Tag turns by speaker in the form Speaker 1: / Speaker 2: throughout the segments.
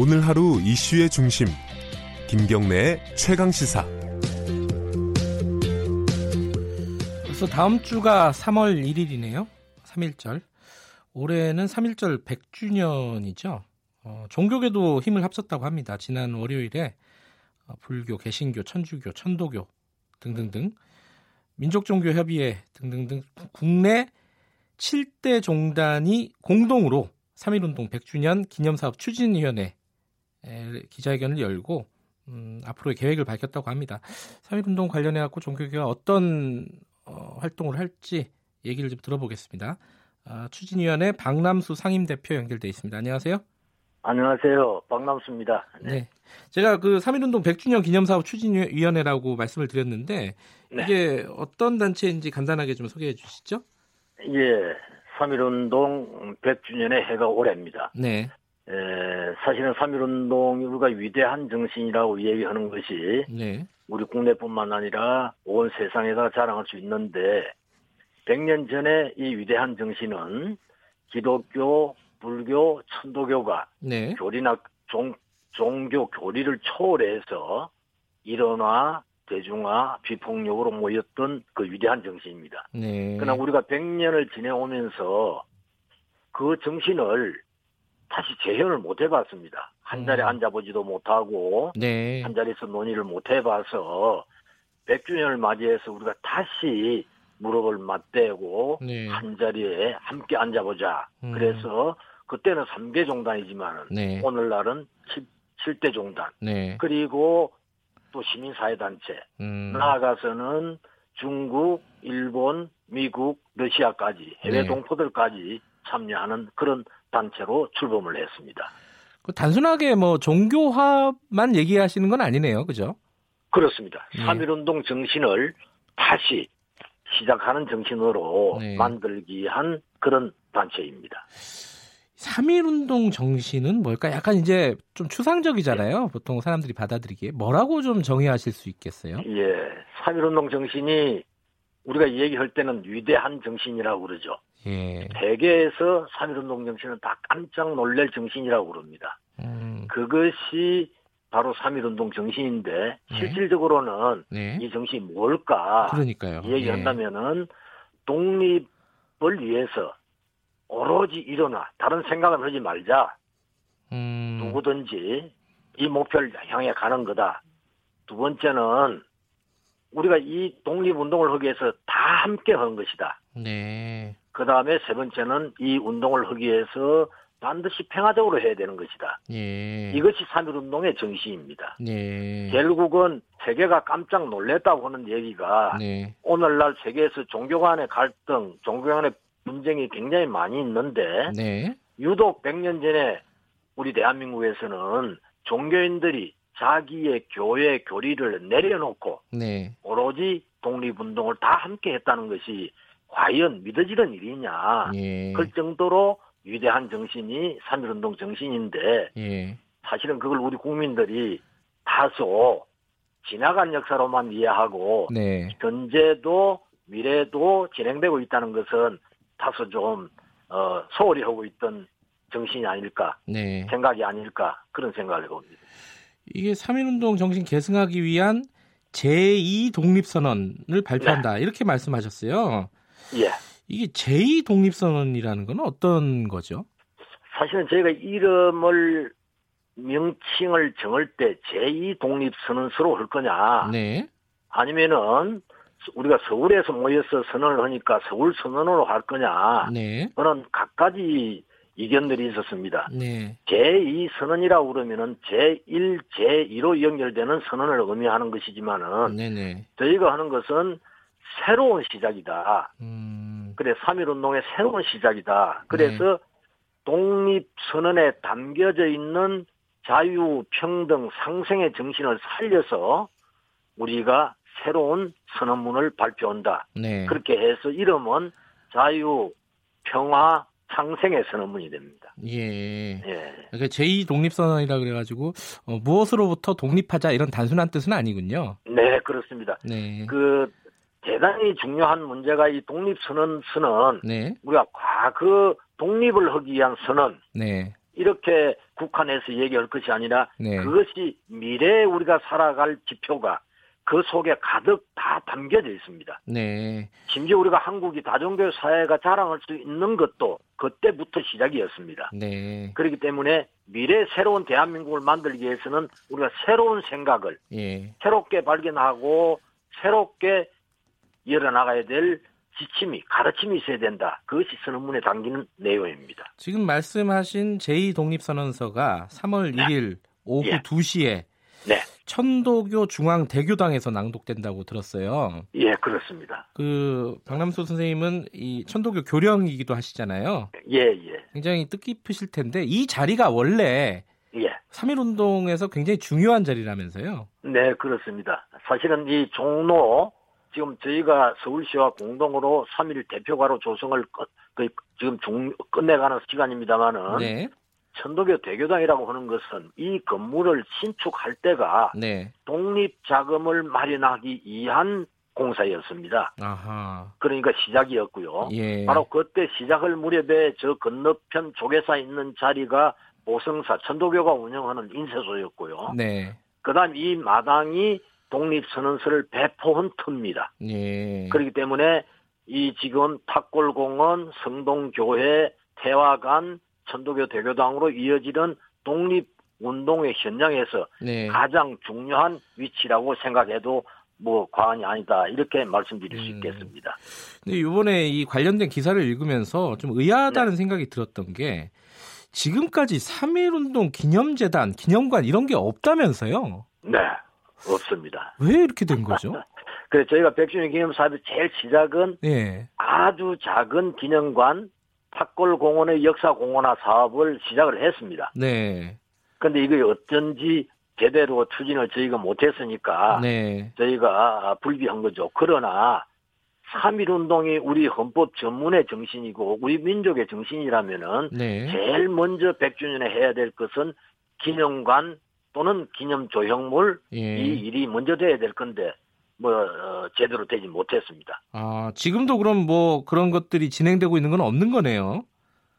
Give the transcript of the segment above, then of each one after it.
Speaker 1: 오늘 하루 이슈의 중심 김경래의 최강 시사
Speaker 2: 벌써 다음 주가 3월 1일이네요. 3.1절. 올해는 3.1절 100주년이죠. 어, 종교계도 힘을 합쳤다고 합니다. 지난 월요일에 어, 불교, 개신교, 천주교, 천도교 등등등 민족종교협의회 등등등 국내 7대 종단이 공동으로 3.1운동 100주년 기념사업 추진위원회 기자회견을 열고 음, 앞으로의 계획을 밝혔다고 합니다. 3.1운동 관련해 갖고 종교계가 어떤 어, 활동을 할지 얘기를 좀 들어보겠습니다. 아, 추진위원회 박남수 상임대표 연결돼 있습니다. 안녕하세요.
Speaker 3: 안녕하세요. 박남수입니다.
Speaker 2: 네. 네. 제가 그 3.1운동 100주년 기념사업 추진위원회라고 말씀을 드렸는데 네. 이게 어떤 단체인지 간단하게 좀 소개해 주시죠.
Speaker 3: 예. 3.1운동 100주년의 해가 올해입니다. 네. 에, 사실은 3.1운동이 우리가 위대한 정신이라고 얘기하는 것이 네. 우리 국내뿐만 아니라 온 세상에다 자랑할 수 있는데 100년 전에 이 위대한 정신은 기독교, 불교, 천도교가 네. 교리나 종, 종교 교리를 초월해서 일어나 대중화, 비폭력으로 모였던 그 위대한 정신입니다. 네. 그러나 우리가 100년을 지내오면서 그 정신을 다시 재현을 못 해봤습니다. 한 자리에 음. 앉아보지도 못하고 네. 한 자리에서 논의를 못 해봐서 100주년을 맞이해서 우리가 다시 무릎을 맞대고 네. 한 자리에 함께 앉아보자. 음. 그래서 그때는 3개 종단이지만 네. 오늘날은 7, 대 종단 네. 그리고 또 시민사회단체 음. 나아가서는 중국, 일본, 미국, 러시아까지 해외 네. 동포들까지 참여하는 그런 단체로 출범을 했습니다.
Speaker 2: 그 단순하게 뭐 종교화만 얘기하시는 건 아니네요, 그죠?
Speaker 3: 그렇습니다. 네. 3.1운동 정신을 다시 시작하는 정신으로 네. 만들기 위한 그런 단체입니다.
Speaker 2: 3.1운동 정신은 뭘까? 약간 이제 좀 추상적이잖아요. 네. 보통 사람들이 받아들이기에. 뭐라고 좀 정의하실 수 있겠어요?
Speaker 3: 예. 3.1운동 정신이 우리가 얘기할 때는 위대한 정신이라고 그러죠. 예. 세계에서 3.1운동 정신은 다 깜짝 놀랄 정신이라고 그럽니다. 음. 그것이 바로 3.1운동 정신인데 네. 실질적으로는 네. 이 정신이 뭘까?
Speaker 2: 그러니까요.
Speaker 3: 얘기한다면은 예. 독립을 위해서 오로지 일어나 다른 생각은 하지 말자. 음. 누구든지 이 목표를 향해 가는 거다. 두 번째는 우리가 이 독립운동을 하기 위해서 다 함께 하는 것이다. 네. 그 다음에 세 번째는 이 운동을 하기 위해서 반드시 평화적으로 해야 되는 것이다. 예. 이것이 3.1운동의 정신입니다. 예. 결국은 세계가 깜짝 놀랐다고 하는 얘기가 네. 오늘날 세계에서 종교 간의 갈등, 종교 간의 분쟁이 굉장히 많이 있는데 네. 유독 100년 전에 우리 대한민국에서는 종교인들이 자기의 교회 교리를 내려놓고 네. 오로지 독립운동을 다 함께 했다는 것이 과연 믿어지는 일이냐. 예. 그 정도로 위대한 정신이 3.1운동 정신인데 예. 사실은 그걸 우리 국민들이 다소 지나간 역사로만 이해하고 네. 현재도 미래도 진행되고 있다는 것은 다소 좀 어, 소홀히 하고 있던 정신이 아닐까 네. 생각이 아닐까 그런 생각을 해봅니다.
Speaker 2: 이게 3.1운동 정신 계승하기 위한 제2 독립선언을 발표한다 네. 이렇게 말씀하셨어요. 예. 이게 제2 독립선언이라는 건 어떤 거죠?
Speaker 3: 사실은 저희가 이름을 명칭을 정할 때 제2 독립선언서로 할 거냐 네. 아니면은 우리가 서울에서 모여서 선언을 하니까 서울 선언으로 할 거냐. 네. 그런 각가지 이견들이 있었습니다. 네. 제2 선언이라고 그러면은 제1, 제2로 연결되는 선언을 의미하는 것이지만은 네네. 저희가 하는 것은 새로운 시작이다. 음. 그래 3.1 운동의 새로운 시작이다. 그래서 네. 독립 선언에 담겨져 있는 자유, 평등, 상생의 정신을 살려서 우리가 새로운 선언문을 발표한다. 네. 그렇게 해서 이름은 자유, 평화, 상생의 선언문이 됩니다.
Speaker 2: 예. 예. 그러니까 제2 독립선언이라 그래가지고 어, 무엇으로부터 독립하자 이런 단순한 뜻은 아니군요.
Speaker 3: 네, 그렇습니다. 네. 그 대단히 중요한 문제가 이 독립선언서는 네. 우리가 과거 독립을 하기 위한 선언. 네. 이렇게 국한해서 얘기할 것이 아니라
Speaker 2: 네.
Speaker 3: 그것이 미래에 우리가 살아갈 지표가 그 속에 가득 다 담겨져 있습니다.
Speaker 2: 네.
Speaker 3: 심지어 우리가 한국이 다종교 사회가 자랑할 수 있는 것도 그때부터 시작이었습니다.
Speaker 2: 네.
Speaker 3: 그렇기 때문에 미래 새로운 대한민국을 만들기 위해서는 우리가 새로운 생각을
Speaker 2: 예.
Speaker 3: 새롭게 발견하고 새롭게 열어나가야 될 지침이 가르침이 있어야 된다. 그것이 선언문에 담기는 내용입니다.
Speaker 2: 지금 말씀하신 제2독립선언서가 3월 1일 오후
Speaker 3: 예.
Speaker 2: 2시에
Speaker 3: 네,
Speaker 2: 천도교 중앙 대교당에서 낭독된다고 들었어요.
Speaker 3: 예, 그렇습니다.
Speaker 2: 그 박남수 선생님은 이 천도교 교령이기도 하시잖아요.
Speaker 3: 예, 예,
Speaker 2: 굉장히 뜻깊으실 텐데 이 자리가 원래
Speaker 3: 예.
Speaker 2: 3.1 운동에서 굉장히 중요한 자리라면서요.
Speaker 3: 네, 그렇습니다. 사실은 이 종로 지금 저희가 서울시와 공동으로 3일 대표가로 조성을 끝- 그 지금 중, 끝내가는 시간입니다만은
Speaker 2: 네.
Speaker 3: 천도교 대교당이라고 하는 것은 이 건물을 신축할 때가
Speaker 2: 네.
Speaker 3: 독립 자금을 마련하기 위한 공사였습니다.
Speaker 2: 아하.
Speaker 3: 그러니까 시작이었고요.
Speaker 2: 예.
Speaker 3: 바로 그때 시작할 무렵에 저 건너편 조계사 있는 자리가 보성사 천도교가 운영하는 인쇄소였고요.
Speaker 2: 네.
Speaker 3: 그다음 이 마당이 독립선언서를 배포한 터입니다.
Speaker 2: 예.
Speaker 3: 그렇기 때문에 이 지금 탁골공원, 성동교회, 태화관, 천도교 대교당으로 이어지는 독립 운동의 현장에서
Speaker 2: 네.
Speaker 3: 가장 중요한 위치라고 생각해도 뭐 과언이 아니다 이렇게 말씀드릴 수
Speaker 2: 음.
Speaker 3: 있겠습니다.
Speaker 2: 근데 이번에 이 관련된 기사를 읽으면서 좀 의아하다는 생각이 들었던 게 지금까지 3.1 운동 기념재단, 기념관 이런 게 없다면서요.
Speaker 3: 네, 없습니다.
Speaker 2: 왜 이렇게 된 거죠?
Speaker 3: 그래서 저희가 백주년 기념 사업의 제일 시작은
Speaker 2: 예.
Speaker 3: 아주 작은 기념관 탁골 공원의 역사 공원화 사업을 시작을 했습니다.
Speaker 2: 네.
Speaker 3: 근데 이게 어쩐지 제대로 추진을 저희가 못했으니까
Speaker 2: 네.
Speaker 3: 저희가 불비한 거죠. 그러나 3.1 운동이 우리 헌법 전문의 정신이고 우리 민족의 정신이라면은
Speaker 2: 네.
Speaker 3: 제일 먼저 100주년에 해야 될 것은 기념관 또는 기념 조형물
Speaker 2: 예.
Speaker 3: 이 일이 먼저 돼야 될 건데 뭐 어, 제대로 되지 못했습니다.
Speaker 2: 아, 지금도 그럼 뭐 그런 것들이 진행되고 있는 건 없는 거네요.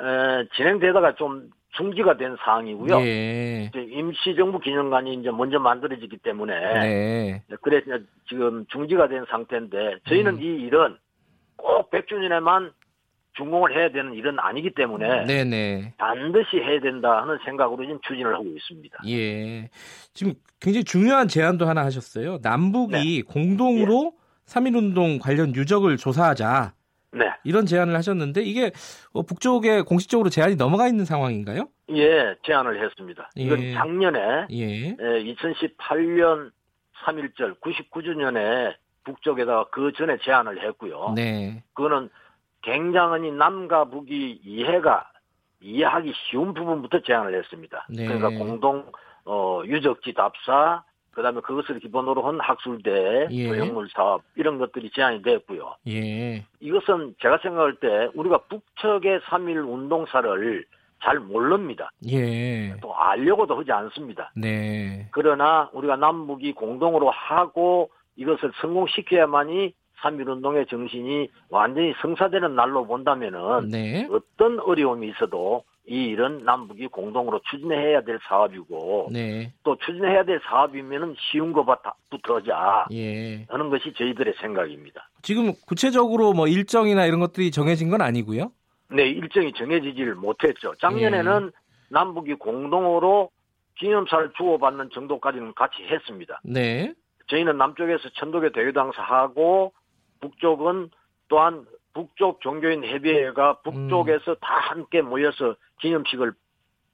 Speaker 3: 에, 진행되다가 좀 중지가 된 사항이고요.
Speaker 2: 예.
Speaker 3: 임시정부 기념관이 이제 먼저 만들어지기 때문에
Speaker 2: 네.
Speaker 3: 그래서 지금 중지가 된 상태인데 저희는
Speaker 2: 음.
Speaker 3: 이 일은 꼭 100주년에만 준공을 해야 되는 일은 아니기 때문에
Speaker 2: 네, 네.
Speaker 3: 반드시 해야 된다 하는 생각으로 지금 추진을 하고 있습니다.
Speaker 2: 예. 지금 굉장히 중요한 제안도 하나 하셨어요. 남북이
Speaker 3: 네.
Speaker 2: 공동으로 3.1 운동 관련 유적을 조사하자.
Speaker 3: 네.
Speaker 2: 이런 제안을 하셨는데 이게 어, 북쪽에 공식적으로 제안이 넘어가 있는 상황인가요?
Speaker 3: 예, 제안을 했습니다. 이건
Speaker 2: 예.
Speaker 3: 작년에
Speaker 2: 예.
Speaker 3: 2018년 3.1절 99주년에 북쪽에다가 그 전에 제안을 했고요.
Speaker 2: 네.
Speaker 3: 그거는 굉장히 남과 북이 이해가 이해하기 쉬운 부분부터 제안을 했습니다.
Speaker 2: 네.
Speaker 3: 그러니까 공동 어, 유적지 답사, 그다음에 그것을 기본으로 한 학술대,
Speaker 2: 예.
Speaker 3: 조형물 사업 이런 것들이 제안이 됐고요.
Speaker 2: 예.
Speaker 3: 이것은 제가 생각할 때 우리가 북측의 3.1 운동사를 잘 모릅니다.
Speaker 2: 예.
Speaker 3: 또 알려고도 하지 않습니다.
Speaker 2: 네.
Speaker 3: 그러나 우리가 남북이 공동으로 하고 이것을 성공시켜야만이 3.1 운동의 정신이 완전히 성사되는 날로 본다면은
Speaker 2: 네.
Speaker 3: 어떤 어려움이 있어도 이 일은 남북이 공동으로 추진해야 될 사업이고
Speaker 2: 네.
Speaker 3: 또 추진해야 될 사업이면은 쉬운 것부터 하자
Speaker 2: 예.
Speaker 3: 하는 것이 저희들의 생각입니다.
Speaker 2: 지금 구체적으로 뭐 일정이나 이런 것들이 정해진 건 아니고요.
Speaker 3: 네, 일정이 정해지지를 못했죠. 작년에는 남북이 공동으로 기념사를 주고받는 정도까지는 같이 했습니다.
Speaker 2: 네.
Speaker 3: 저희는 남쪽에서 천도교 대유당사하고 북쪽은 또한 북쪽 종교인 협의회가 북쪽에서 다 함께 모여서 기념식을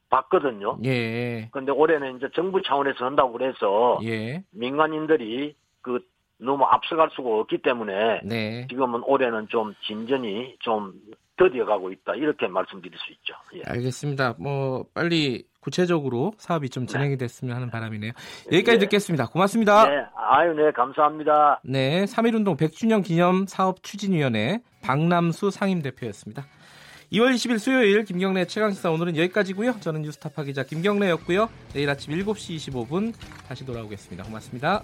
Speaker 3: 봤거든요.
Speaker 2: 예.
Speaker 3: 그런데 올해는 이제 정부 차원에서 한다고 그래서
Speaker 2: 예.
Speaker 3: 민간인들이 그 너무 앞서갈 수가 없기 때문에
Speaker 2: 네.
Speaker 3: 지금은 올해는 좀 진전이 좀 더뎌가고 있다 이렇게 말씀드릴 수 있죠. 예.
Speaker 2: 알겠습니다. 뭐 빨리 구체적으로 사업이 좀 진행이 됐으면 하는 바람이네요. 여기까지
Speaker 3: 예.
Speaker 2: 듣겠습니다. 고맙습니다.
Speaker 3: 네, 아유, 네, 감사합니다.
Speaker 2: 네, 3.1운동 100주년 기념 사업 추진위원회 박남수 상임대표였습니다. 2월 20일 수요일 김경래 최강시사 오늘은 여기까지고요. 저는 뉴스타파 기자 김경래였고요. 내일 아침 7시 25분 다시 돌아오겠습니다. 고맙습니다.